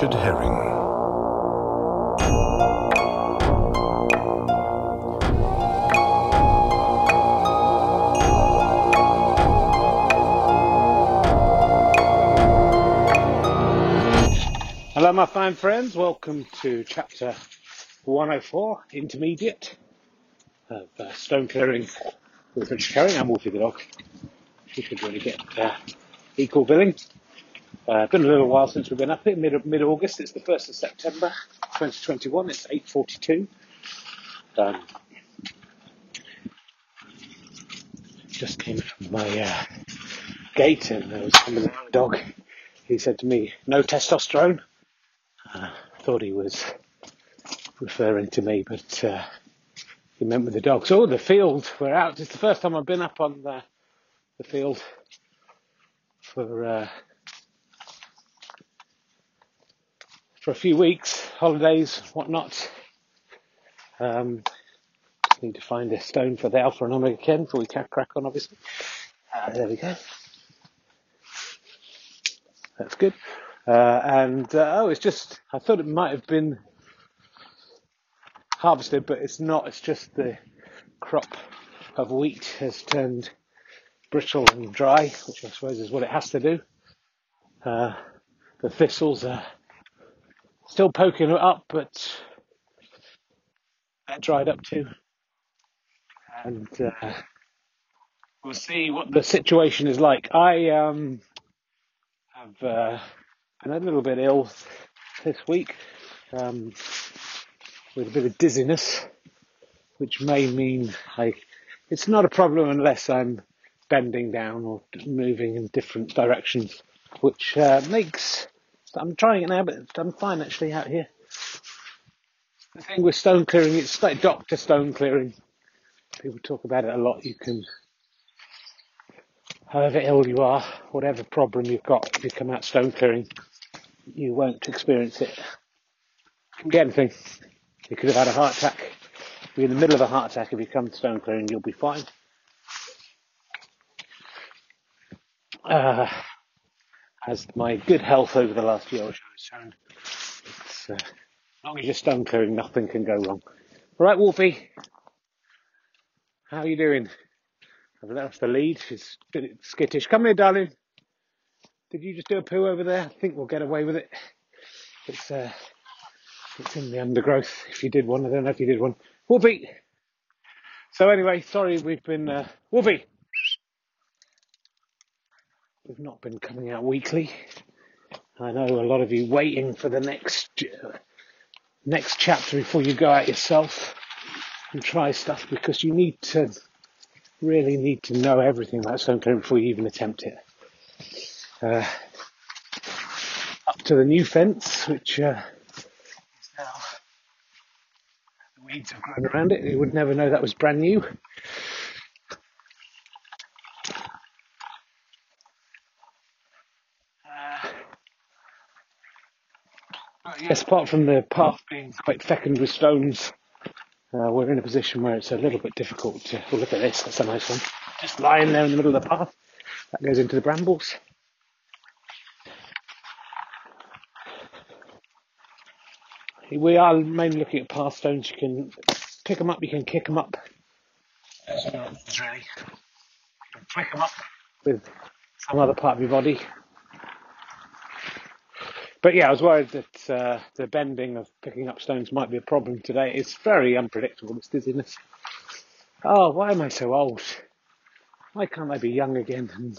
Richard Herring. Hello, my fine friends. Welcome to chapter 104, intermediate of uh, stone clearing with Richard Herring. I'm Wolfie the dog. We should really get uh, equal billing. Uh, been a little while since we've been up here, mid mid August. It's the first of September, 2021. It's 8:42. Um, just came from my uh, gate and there was coming dog. He said to me, "No testosterone." Uh, thought he was referring to me, but uh, he meant with the dogs. Oh, the field. We're out. It's the first time I've been up on the, the field for uh, for a few weeks, holidays, whatnot. Um, need to find a stone for the Alpha and Omega Cairn before we crack on, obviously. Uh, there we go. That's good. Uh, and uh, oh, it's just I thought it might have been harvested, but it's not. It's just the crop of wheat has turned brittle and dry, which I suppose is what it has to do. Uh, the thistles are still poking it up, but that dried up too. And uh, we'll see what the situation is like. I um, have uh, been a little bit ill this week um, with a bit of dizziness, which may mean I, it's not a problem unless I'm bending down or moving in different directions, which uh, makes, I'm trying it now, but I'm fine actually out here. The thing with stone clearing, it's like doctor stone clearing. People talk about it a lot. You can however ill you are, whatever problem you've got, if you come out stone clearing, you won't experience it. You can get anything. You could have had a heart attack. You're in the middle of a heart attack. If you come to stone clearing, you'll be fine. Uh, as my good health over the last year or so has shown, it's, uh, as long as you're stone clearing, nothing can go wrong. All right, Wolfie, how are you doing? I've left the lead. She's a bit skittish. Come here, darling. Did you just do a poo over there? I think we'll get away with it. It's uh, it's in the undergrowth. If you did one, I don't know if you did one. Wolfie. So anyway, sorry we've been uh, Whoopi. We've not been coming out weekly. I know a lot of you waiting for the next uh, next chapter before you go out yourself and try stuff because you need to really need to know everything about stone clearing before you even attempt it. Uh, up to the new fence, which uh, is now the weeds have grown around it. You would never know that was brand new. Uh, but yes, apart from the path being quite fecund with stones, uh, we're in a position where it's a little bit difficult to oh, look at this. That's a nice one. Just lying there in the middle of the path. That goes into the brambles. We are mainly looking at path stones. You can pick them up. You can kick them up. Really. You can flick them up with some other part of your body. But yeah, I was worried that uh, the bending of picking up stones might be a problem today. It's very unpredictable, this dizziness. Oh, why am I so old? Why can't I be young again? And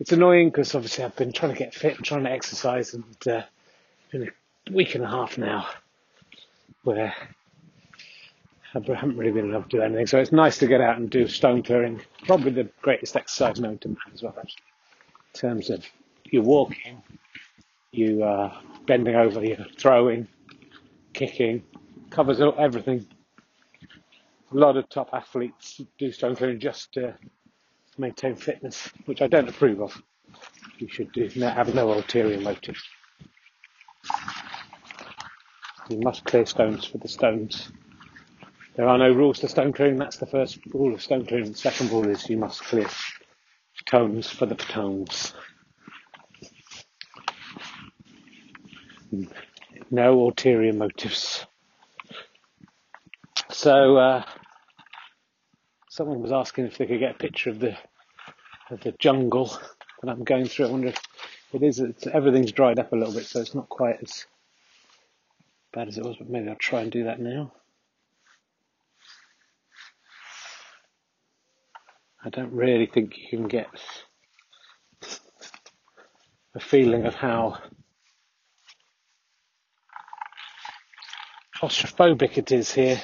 it's annoying because obviously I've been trying to get fit and trying to exercise and uh, been a week and a half now where I haven't really been able to do anything. So it's nice to get out and do stone clearing. Probably the greatest exercise known to man as well, actually. In terms of your walking, you are bending over, you're throwing, kicking, covers everything. A lot of top athletes do stone clearing just to maintain fitness, which I don't approve of. You should do have no ulterior motive. You must clear stones for the stones. There are no rules to stone clearing. That's the first rule of stone clearing. The second rule is you must clear tones for the tones. No ulterior motives. So, uh, someone was asking if they could get a picture of the of the jungle that I'm going through. I wonder if it is. Everything's dried up a little bit, so it's not quite as bad as it was. But maybe I'll try and do that now. I don't really think you can get a feeling of how claustrophobic it is here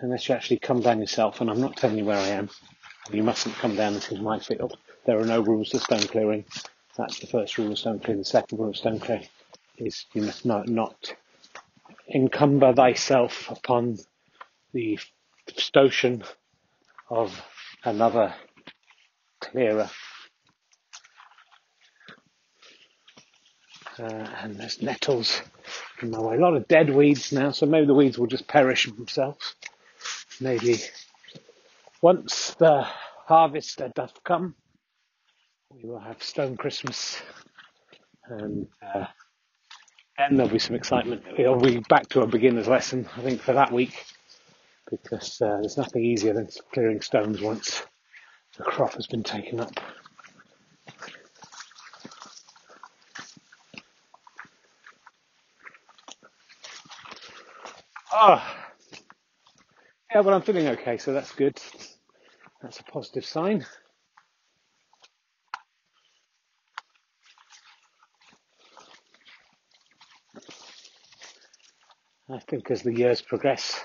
unless you actually come down yourself. And I'm not telling you where I am. You mustn't come down into my field. There are no rules of stone clearing. That's the first rule of stone clearing. The second rule of stone clearing is you must not, not encumber thyself upon the stotion of another clearer. Uh, and there's nettles in my way. A lot of dead weeds now, so maybe the weeds will just perish themselves. Maybe once the harvest doth come, we will have Stone Christmas, and uh, then there'll be some excitement. It'll be back to a beginner's lesson, I think, for that week because uh, there's nothing easier than clearing stones once the crop has been taken up. Ah, yeah, well, I'm feeling okay, so that's good. That's a positive sign. I think as the years progress,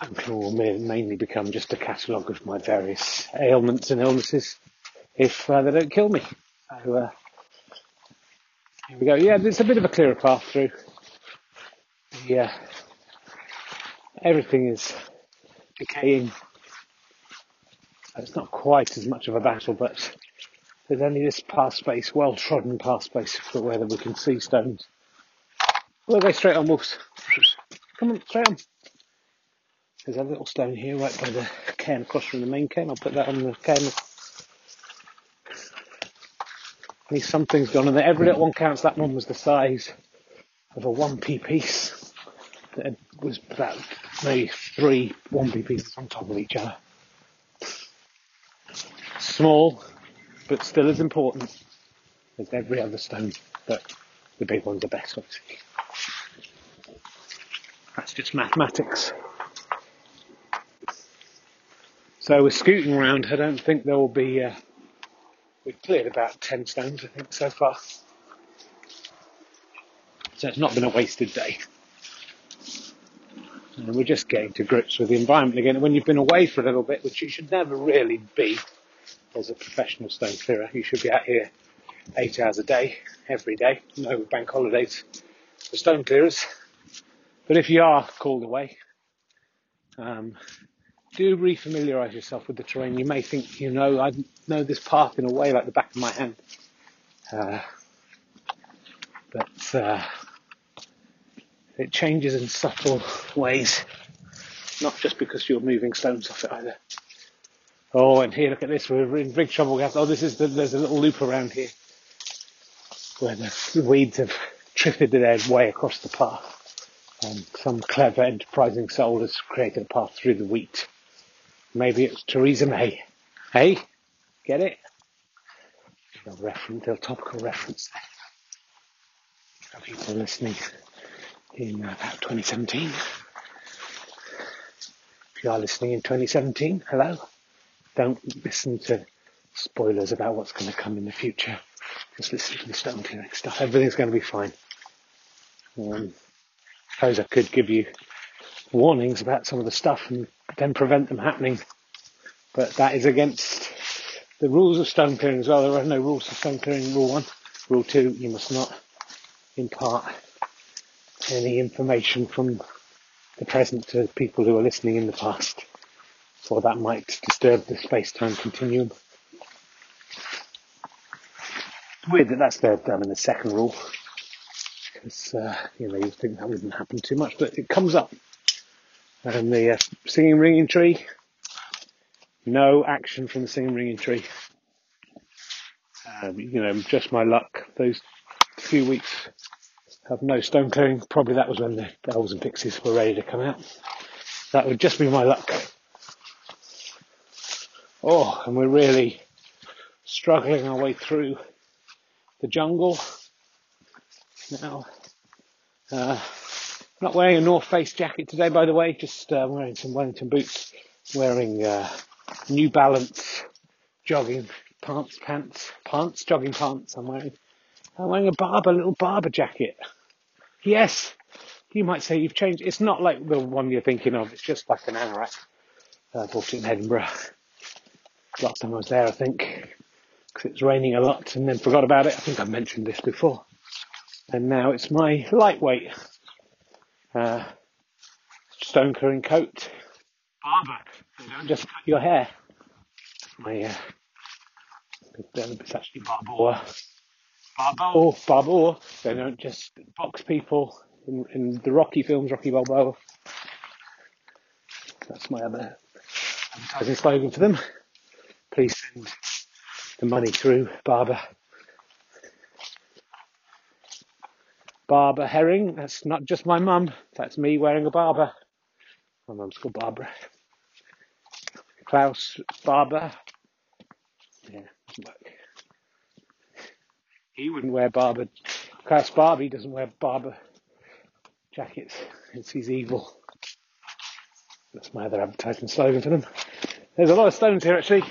I'm sure will mainly become just a catalogue of my various ailments and illnesses if uh, they don't kill me. So, uh, here we go. Yeah, it's a bit of a clearer path through. Yeah, everything is decaying. it's not quite as much of a battle, but there's only this path space, well trodden path space for whether we can see stones. We'll go straight on, wolves. Come on, straight on. There's a little stone here right by the cairn across from the main cairn. I'll put that on the cairn. These something's gone on there. Every little one counts. That one was the size of a 1p piece. That was about maybe three 1p pieces on top of each other. Small, but still as important as every other stone. But the big ones are best, obviously. That's just mathematics. So we're scooting around. I don't think there will be. Uh, we've cleared about ten stones, I think, so far. So it's not been a wasted day. And we're just getting to grips with the environment again. When you've been away for a little bit, which you should never really be as a professional stone clearer, you should be out here eight hours a day, every day, no bank holidays for stone clearers. But if you are called away, um, do refamiliarize yourself with the terrain. You may think you know, I know this path in a way like the back of my hand. Uh, but uh, it changes in subtle ways, not just because you're moving stones off it either. Oh, and here, look at this. We're in big trouble. Oh, this is the, there's a little loop around here where the weeds have drifted their way across the path. And some clever, enterprising soul has created a path through the wheat. Maybe it's Theresa May. Hey, get it? A reference, a topical reference there. People listening in about 2017. If you are listening in 2017, hello. Don't listen to spoilers about what's going to come in the future. Just listen to the stone clearing stuff. Everything's going to be fine. Um, suppose I could give you warnings about some of the stuff and then prevent them happening. But that is against the rules of stone clearing as well. There are no rules of stone clearing. Rule one. Rule two, you must not impart any information from the present to people who are listening in the past. For that might disturb the space-time continuum. It's weird that that's the, I mean, the second rule. Because, uh, you know, you'd think that wouldn't happen too much, but it comes up and the uh, singing ringing tree, no action from the singing ringing tree. Um, you know, just my luck. Those few weeks of no stone clearing. Probably that was when the elves and pixies were ready to come out. That would just be my luck. Oh, and we're really struggling our way through the jungle now. Uh, not wearing a North Face jacket today, by the way, just uh, wearing some Wellington boots, wearing uh, New Balance jogging pants, pants, pants, jogging pants I'm wearing. I'm wearing a Barbour, little Barbour jacket. Yes, you might say you've changed. It's not like the one you're thinking of. It's just like an anorak. I bought it in Edinburgh. Last time I was there, I think, because it was raining a lot and then forgot about it. I think I've mentioned this before. And now it's my lightweight uh, stone coat. They don't just cut your hair. My, uh, it's actually Barbour. Oh, Barbour, Barbour. They don't just box people in, in the Rocky films, Rocky Balboa. That's my other advertising slogan for them. Please send the money through Barbour. Barbara Herring. That's not just my mum. That's me wearing a Barbour. My mum's called Barbara. Klaus Barbour. Yeah, doesn't work. He wouldn't wear Barbour. Klaus Barbie doesn't wear Barbour jackets. It's he's evil. That's my other advertising slogan for them. There's a lot of stones here actually.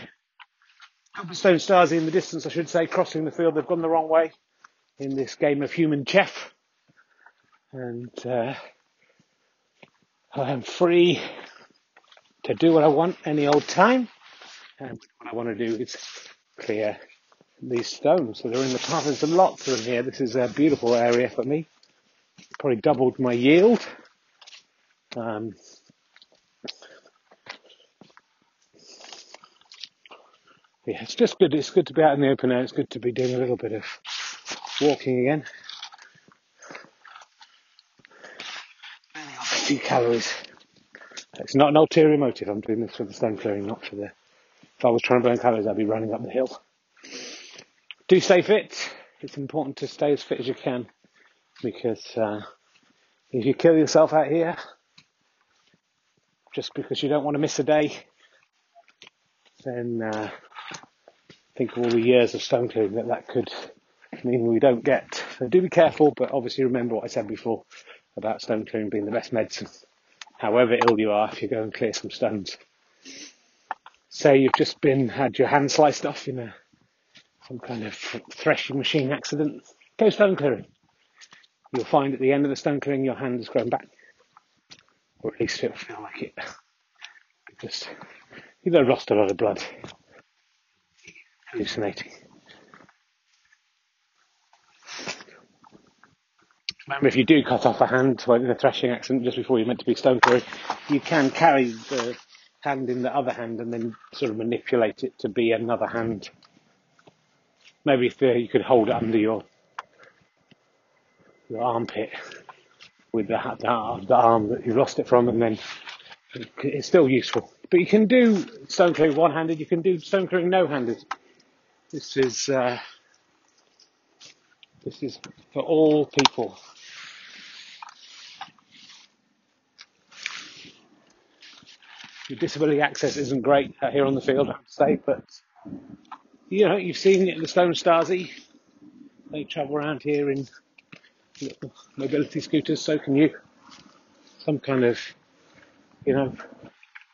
Couple of stone stars in the distance, I should say, crossing the field. They've gone the wrong way in this game of human chef and uh, I am free to do what I want any old time. And what I want to do is clear these stones that are in the path. There's lots of them here. This is a beautiful area for me. Probably doubled my yield. Um, yeah, it's just good. It's good to be out in the open air. It's good to be doing a little bit of walking again. Burning off a few calories. It's not an ulterior motive. I'm doing this for the stone clearing, not for the. If I was trying to burn calories, I'd be running up the hill. Do stay fit. It's important to stay as fit as you can because uh, if you kill yourself out here just because you don't want to miss a day, then uh, think of all the years of stone clearing that that could mean we don't get. So do be careful, but obviously remember what I said before about stone clearing being the best medicine. However ill you are, if you go and clear some stones. Say you've just been had your hand sliced off in a some kind of threshing machine accident, go stone clearing. You'll find at the end of the stone clearing your hand has grown back, or at least it'll feel like it, because you've lost a lot of blood, hallucinating. Remember, if you do cut off a hand in a threshing accident just before you're meant to be stone clearing, you can carry the hand in the other hand and then sort of manipulate it to be another hand. Maybe if you could hold it under your your armpit with the, the, the arm that you've lost it from, and then it's still useful. But you can do stone clearing one-handed. You can do stone clearing no-handed. This is uh, this is for all people. Your disability access isn't great here on the field, I have to say, but you know, you've seen it in the Stone Stasi. They travel around here in mobility scooters, so can you. Some kind of, you know,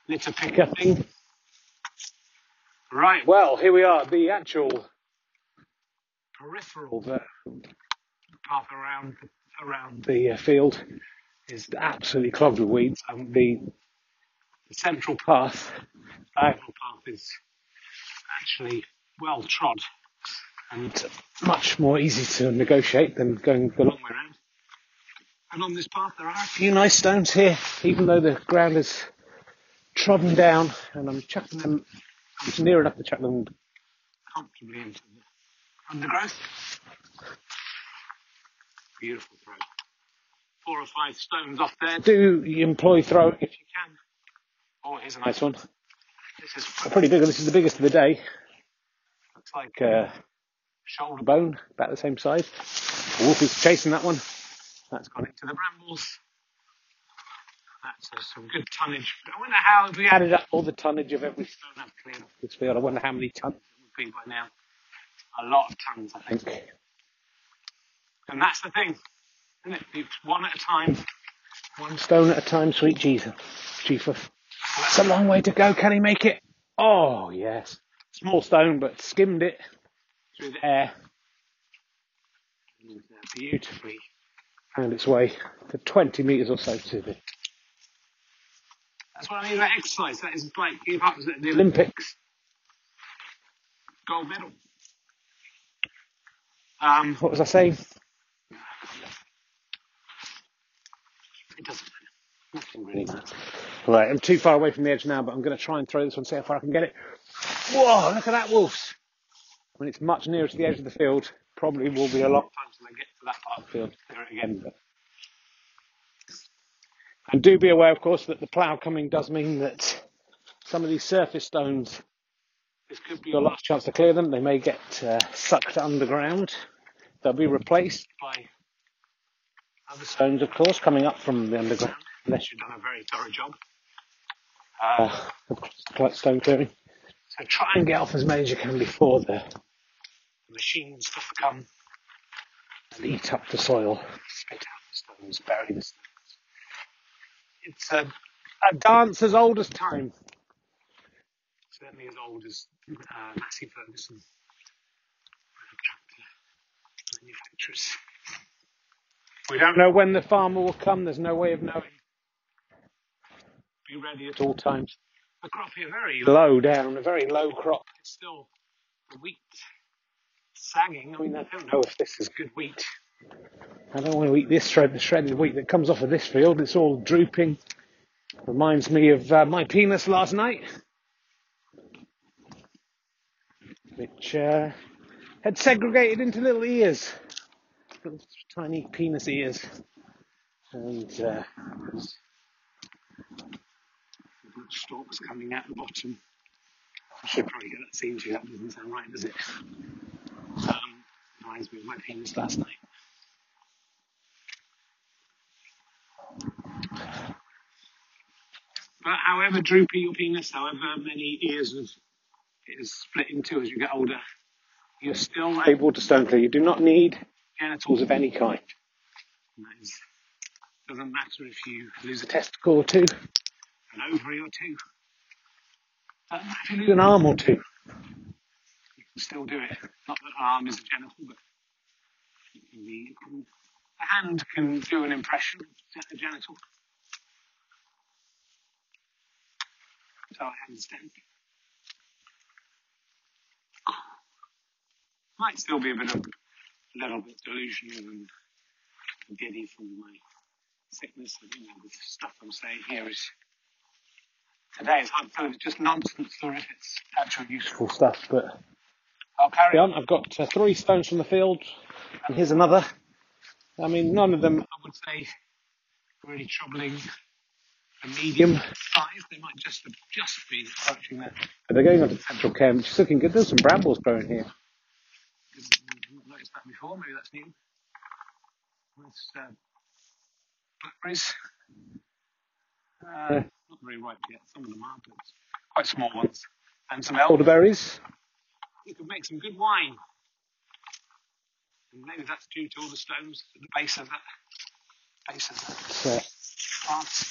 litter picker thing. Right, well, here we are, the actual peripheral path around around the uh, field is absolutely clogged with weeds. Um, the the central path, diagonal path, is actually well trod and much more easy to negotiate than going the long way around. And on this path, there are a few nice stones here, even though the ground is trodden down, and I'm chucking them. I'm near enough to chuck them comfortably into the undergrowth. Beautiful throw. Four or five stones off there. Do employ throwing if you can. Oh, here's a nice one. This is a pretty big one. This is the biggest of the day. Like a shoulder bone, about the same size. wolf is chasing that one. That's gone into the brambles. That's uh, some good tonnage. I wonder how, if we added up all the tonnage of every stone I've cleared off this field, I wonder how many tons it would be by now. A lot of tons, I think. And that's the thing, isn't it? It's one at a time. One stone at a time, sweet Jesus. Jesus. That's a long way to go. Can he make it? Oh, yes. Small stone, but skimmed it through the air. And beautifully found its way to 20 metres or so to the. That's what I mean about exercise. That is like if I was at the Olympics, gold medal. Um, what was I saying? It doesn't matter. Nothing really matters. Right, I'm too far away from the edge now, but I'm going to try and throw this one, see how far I can get it. Whoa, look at that wolf. When it's much nearer to the edge of the field, probably will be a long time until I get to that part of the field again. And do be aware, of course, that the plough coming does mean that some of these surface stones, this could be your last chance to clear them. They may get uh, sucked underground. They'll be replaced by other stones, of course, coming up from the underground, unless you've done a very thorough job uh, of stone clearing. So try and get off as many as you can before the machines have come and eat up the soil, spit out the stones, bury the stones. It's a, a dance as old as time. Certainly as old as uh, Massey Ferguson manufacturers. We don't know when the farmer will come. There's no way of knowing. Be ready at all times. The crop here very low down, a very low crop. It's still the wheat sagging. I mean, I don't know if this is good wheat. I don't want to eat this shred, the shredded wheat that comes off of this field. It's all drooping. Reminds me of uh, my penis last night, which uh, had segregated into little ears, little tiny penis ears, and uh, stalks coming out the bottom. I should probably get that seen to you. That doesn't sound right, does it? Um, reminds me of my penis last night. But however droopy your penis, however many ears it is split into as you get older, you're still able to stone clear. You do not need genitals of any kind. It doesn't matter if you lose a testicle or two, an ovary or two, if you lose an arm or two. You can still do it. Not that arm is a genital, but it can be. It can, a hand can do an impression of a genital. So I understand. Might still be a bit of a little bit delusional and giddy from my sickness. I think the stuff I'm saying here is today is hard to just nonsense or if it's actual useful stuff. But I'll carry on. I've got uh, three stones from the field, and here's another. I mean, none of them I would say really troubling a medium size. They might just just be approaching that. But they're going on to central care, which is looking good. There's some brambles growing here. Not noticed that before. Maybe that's new. It's uh, blackberries. Uh, very ripe yet. Some of them are, but quite small ones. And some elderberries. You could make some good wine. And maybe that's due to all the stones at the base of that base of that plant.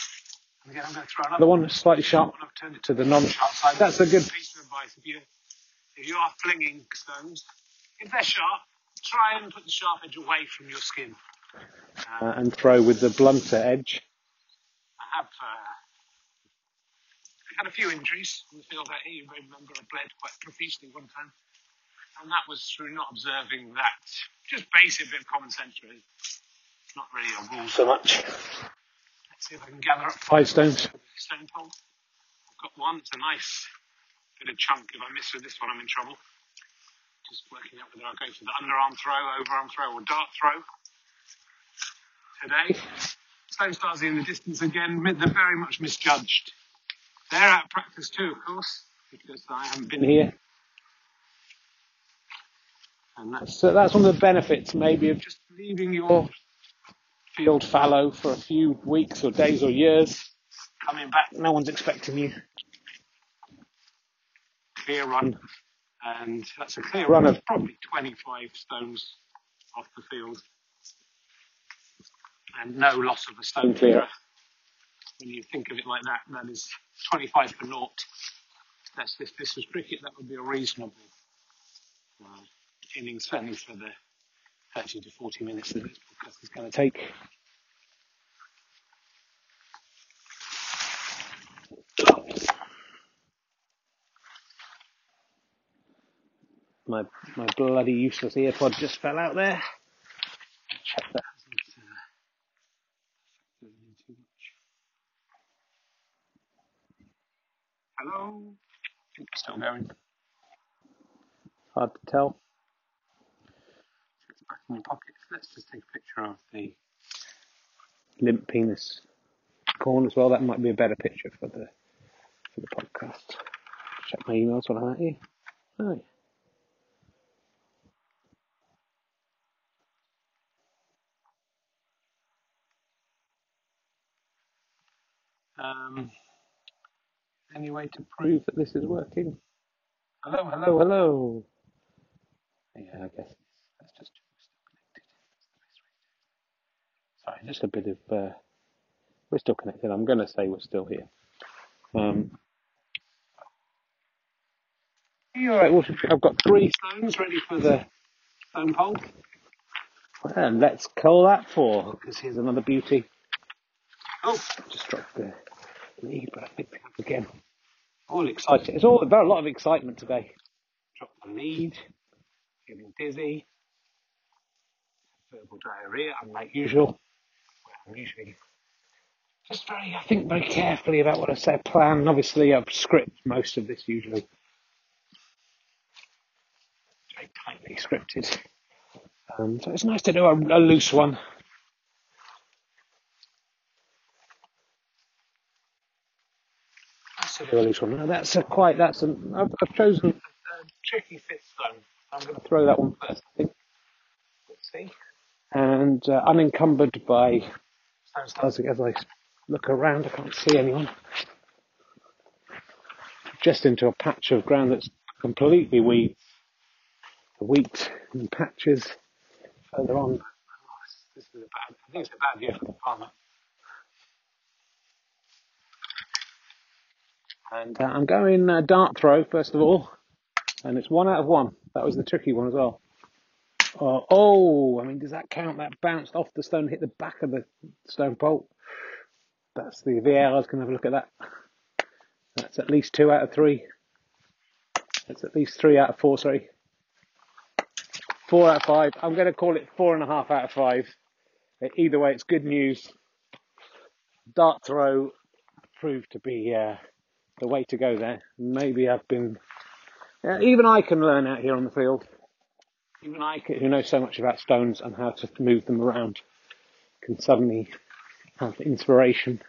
And again, I'm going to throw another one that's slightly sharp one. I've turned it to the non-sharp side. That's a good piece of advice. If you if you are flinging stones, if they're sharp, try and put the sharp edge away from your skin. Uh, and throw with the blunter edge. I have uh, had a few injuries in the field out here. You may remember I bled quite profusely one time. And that was through not observing that just basic bit of common sense, really. Not really a rule so much. Let's see if I can gather up five stones. Stone pole. I've got one. It's a nice bit of chunk. If I miss with this one, I'm in trouble. Just working out whether I go for the underarm throw, overarm throw, or dart throw. Today, Stone Stars in the distance again. They're very much misjudged. They're out of practice too, of course, because I haven't been here. And that's, so that's one of the benefits maybe of just leaving your field fallow for a few weeks or days or years. Coming back, no one's expecting you. Clear run, mm. and that's a clear run of probably 25 stones off the field, and no loss of a stone clearer. When you think of it like that, that is 25 for naught. That's if this was cricket, that would be a reasonable uh, innings, for the 30 to 40 minutes that this podcast is going to take. My my bloody useless earpod just fell out there. Check that hasn't uh, too much. Hello. Still going. Hard to tell. It's back in your pocket. Let's just take a picture of the limp penis corn as well. That might be a better picture for the for the podcast. Check my emails while I'm at you. Oh. Um, any way to prove that this is working? Hello, hello, hello. Yeah, I guess that's just connected. Sorry, just a bit of. Uh, we're still connected. I'm going to say we're still here. Um, all right, well, I've got three stones ready for the stone pole. And let's call that four, because here's another beauty. Oh, just dropped the lead, but I think we have again. All excited. It's all about a lot of excitement today. Dropped the lead, feeling dizzy, verbal diarrhea, unlike usual. I'm usually just very, I think very carefully about what I say, plan. Obviously, I've scripted most of this usually. Very tightly scripted. Um, so it's nice to do a, a loose one. A. Now that's a quite, that's an, I've, I've chosen a tricky fifth stone. I'm going to throw that one first, I think. Let's see. And uh, unencumbered by stones as I look around, I can't see anyone. Just into a patch of ground that's completely weeds, wheat in patches. Further on, this is a bad, I think it's a bad year for the farmer. And uh, I'm going uh, dart throw first of all, and it's one out of one. That was the tricky one as well. Oh, oh, I mean, does that count? That bounced off the stone, hit the back of the stone pole. That's the VAR's can have a look at that. That's at least two out of three. That's at least three out of four, sorry. Four out of five. I'm going to call it four and a half out of five. Either way, it's good news. Dart throw proved to be uh, the way to go there. Maybe I've been. Uh, even I can learn out here on the field. Even I, can, who know so much about stones and how to move them around, can suddenly have inspiration.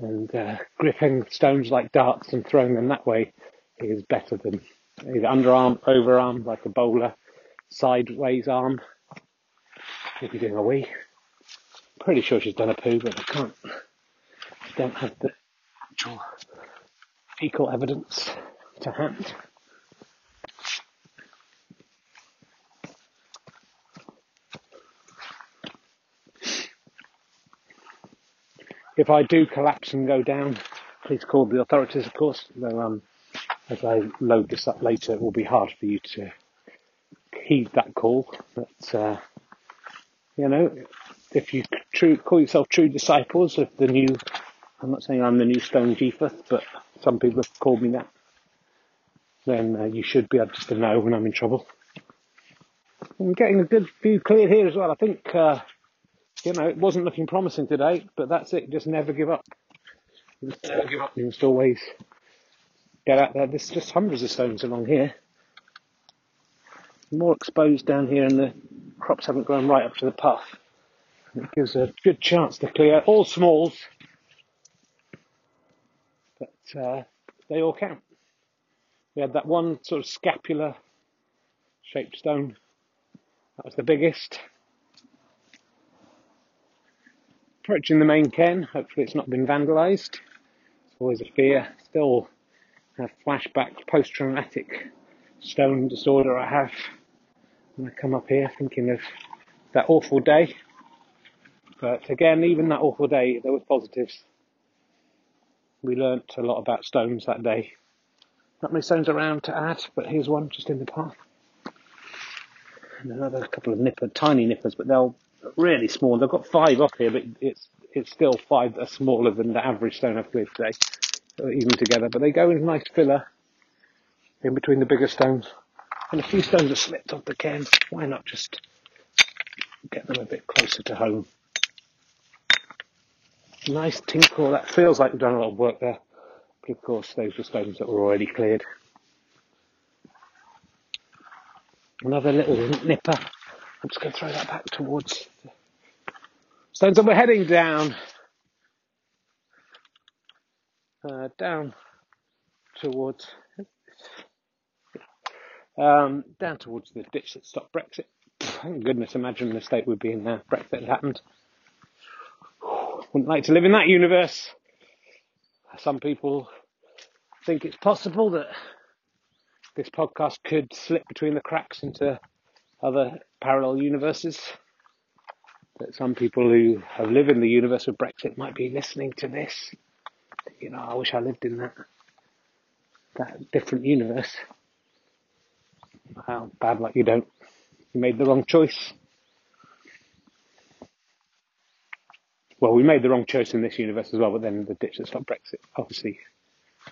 And uh, gripping stones like darts and throwing them that way is better than either underarm, overarm, like a bowler, sideways arm. If you're doing a wee. Pretty sure she's done a poo, but I can't. I don't have the actual fecal evidence to hand. If I do collapse and go down, please call the authorities, of course. Though, um, as I load this up later, it will be hard for you to heed that call. But, uh, you know, if you true, call yourself true disciples of the new, I'm not saying I'm the new Stone Jephthah, but some people have called me that, then uh, you should be able to know when I'm in trouble. I'm getting a good view cleared here as well. I think uh, you know, it wasn't looking promising today, but that's it. Just never give up. Just never give up. You must always get out there. There's just hundreds of stones along here. More exposed down here, and the crops haven't grown right up to the path. It gives a good chance to clear all smalls, uh, they all count. We had that one sort of scapular shaped stone. That was the biggest. approaching the main cairn. Hopefully, it's not been vandalised. It's always a fear. Still have flashback post traumatic stone disorder I have when I come up here thinking of that awful day. But again, even that awful day, there was positives. We learnt a lot about stones that day. Not many stones around to add, but here's one just in the path. And another couple of tiny nippers, but they're really small. They've got five up here, but it's it's still five that are smaller than the average stone I've cleared today, uh, even together. But they go in nice filler in between the bigger stones. And a few stones have slipped off the cairn. Why not just get them a bit closer to home? Nice tinkle. That feels like we've done a lot of work there. Of course, those were stones that were already cleared. Another little nipper. I'm just going to throw that back towards the stones and we're heading down. Uh, down towards um, down towards the ditch that stopped Brexit. Thank goodness, imagine the state we'd be in now if Brexit had happened. Wouldn't like to live in that universe. Some people think it's possible that this podcast could slip between the cracks into other parallel universes. That some people who have lived in the universe of Brexit might be listening to this. You know, I wish I lived in that that different universe. How bad luck you don't. You made the wrong choice. Well, we made the wrong choice in this universe as well, but then the ditch that stopped Brexit, obviously,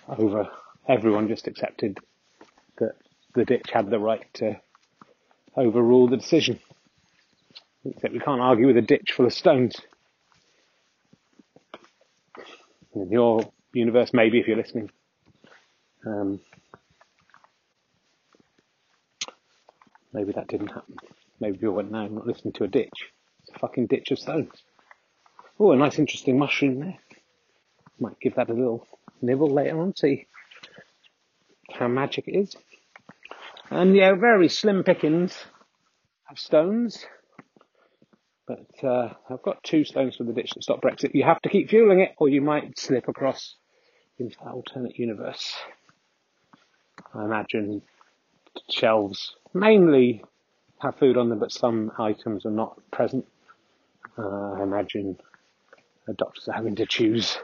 over everyone just accepted that the ditch had the right to overrule the decision. Except we can't argue with a ditch full of stones. In your universe, maybe if you're listening. Um, maybe that didn't happen. Maybe people went, no, I'm not listening to a ditch. It's a fucking ditch of stones. Oh, a nice interesting mushroom there. Might give that a little nibble later on, see how magic it is. And yeah, very slim pickings of stones. But uh, I've got two stones for the ditch to stop Brexit. You have to keep fueling it, or you might slip across into that alternate universe. I imagine shelves mainly have food on them, but some items are not present. Uh, I imagine doctors are having to choose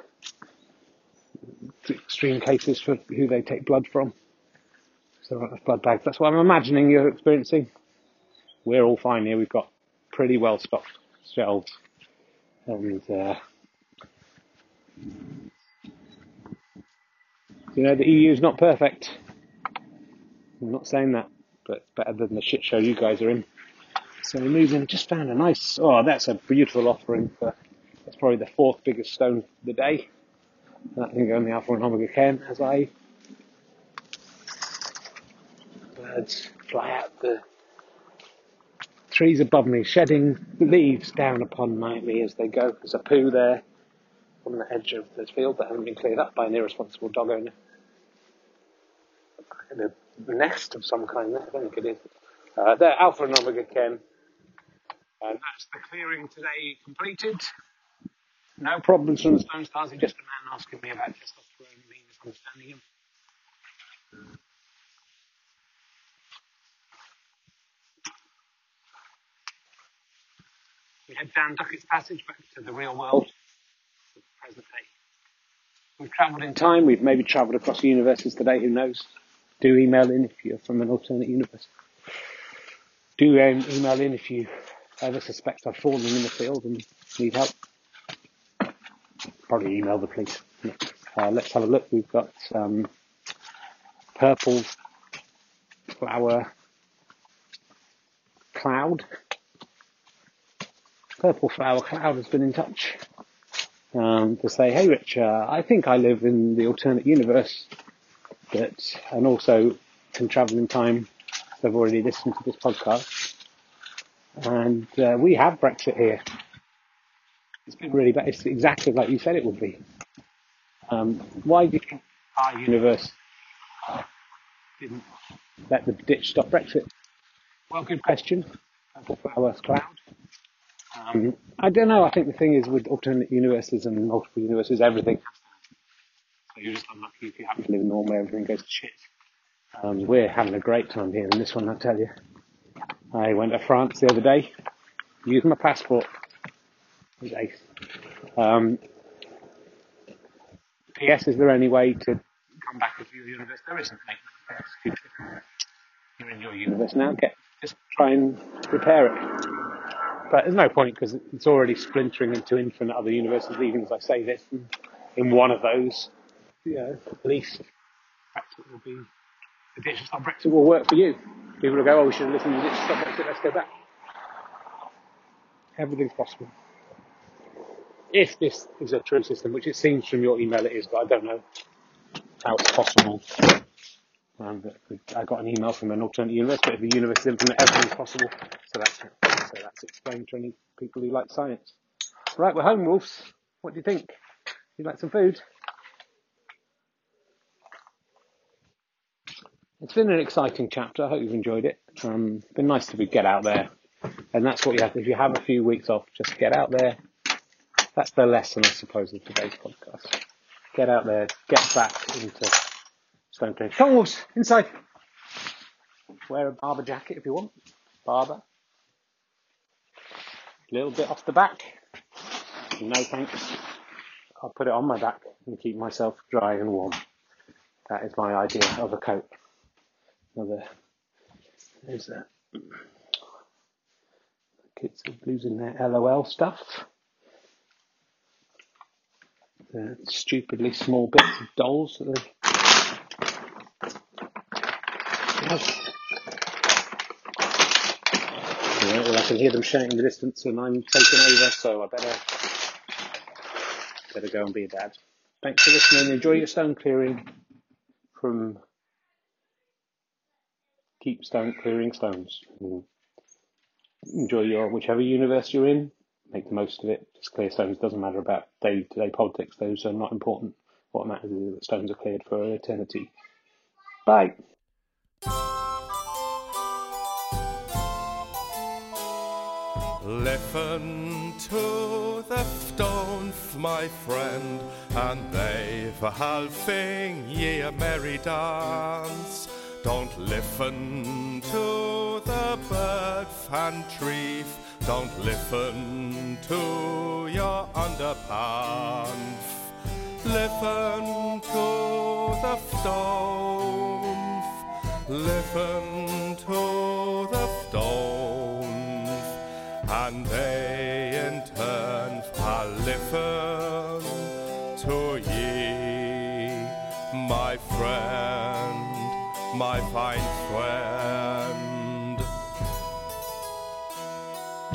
extreme cases for who they take blood from. So there blood bags. That's what I'm imagining you're experiencing. We're all fine here. We've got pretty well stocked shelves. And, uh, you know, the EU is not perfect. I'm not saying that, but it's better than the shit show you guys are in. So we moved in, just found a nice, oh, that's a beautiful offering for, that's probably the fourth biggest stone of the day. And can go in the Alpha and Omega Cairn as I, birds fly out the trees above me, shedding leaves down upon my, me as they go. There's a poo there on the edge of the field that hasn't been cleared up by an irresponsible dog owner. A nest of some kind I think it is. Uh, there, Alpha and Omega Cairn. And that's the clearing today completed. No problems from the stone stars, just a man asking me about testosterone and me misunderstanding him. We head down Duckett's Passage back to the real world, the present day. We've travelled in time, we've maybe travelled across universes today, who knows? Do email in if you're from an alternate universe. Do um, email in if you ever suspect I've fallen in the field and need help. Probably email the police. Uh, let's have a look. We've got um, purple flower cloud Purple Flower Cloud has been in touch um, to say, hey Rich, uh, I think I live in the alternate universe that, and also can travel in time. I've already listened to this podcast, and uh, we have Brexit here. It's been really bad. It's exactly like you said it would be. Um, why do you think our universe didn't let the ditch stop Brexit? Well, good question. Flowers Cloud. Um, I don't know. I think the thing is with alternate universes and multiple universes, everything. So you're just unlucky if you happen to live in one where everything goes to shit. Um, we're having a great time here in this one, I tell you. I went to France the other day, used my passport. Ace. Um, P.S. Is there any way to come back into your universe? There isn't. Mate. You're in your universe now. Get just try and repair it. But there's no point because it's already splintering into infinite other universes. Even as I say this, in one of those, you know, at least Brexit will be the Digital Stop Brexit will work for you. People will go, oh, we should have listened to Digital Stop Brexit. Let's go back. Everything's possible. If this is a true system, which it seems from your email it is, but I don't know how it's possible. Um, I got an email from an alternate universe, but if the universe is infinite, everything's possible. So that's so that's explained to any people who like science. Right, we're home, wolves. What do you think? You like some food? It's been an exciting chapter. I hope you've enjoyed it. Um, it's been nice to be, get out there, and that's what you have. If you have a few weeks off, just get out there. That's the lesson, I suppose, of today's podcast. Get out there, get back into Stone Clearing. Come on, inside. Wear a Barbour jacket if you want. Barber. A little bit off the back. No thanks. I'll put it on my back and keep myself dry and warm. That is my idea of a coat. Another. There's a. Kids are losing their LOL stuff. The stupidly small bits of dolls that they. Yeah, well, I can hear them shouting in the distance, and I'm taking over, so I better better go and be a dad. Thanks for listening. Enjoy your stone clearing from keep stone clearing stones. Enjoy your whichever universe you're in. Make the most of it. Just clear stones. Doesn't matter about day to day politics. Those are not important. What matters is that stones are cleared for eternity. Bye. Listen to the stones, my friend, and they've a ye a merry dance. Don't listen to the bird and trees. Don't listen to your underpants. Listen to the stones. Listen to the stones.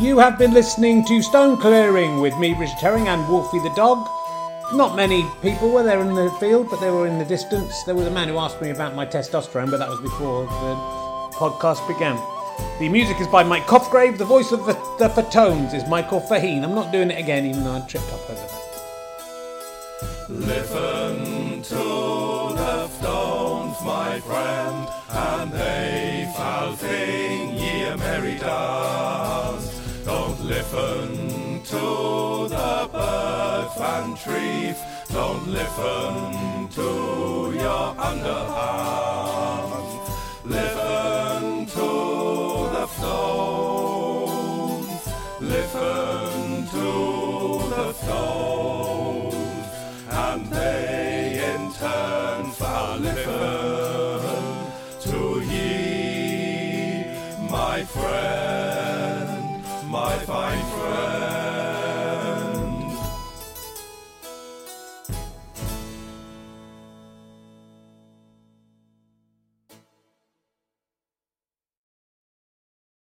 You have been listening to Stone Clearing with me, Richard Herring, and Wolfie the dog. Not many people were there in the field, but they were in the distance. There was a man who asked me about my testosterone, but that was before the podcast began. The music is by Mike Cofgrave. The voice of the, the Fatones is Michael Faheen. I'm not doing it again, even though I tripped up over that. Listen to the stones, my friend, and they shall sing ye a merry dance. Listen to the birds and trees, don't listen to your underhands. Listen to the stones, listen to the stones and they in turn shall listen fight.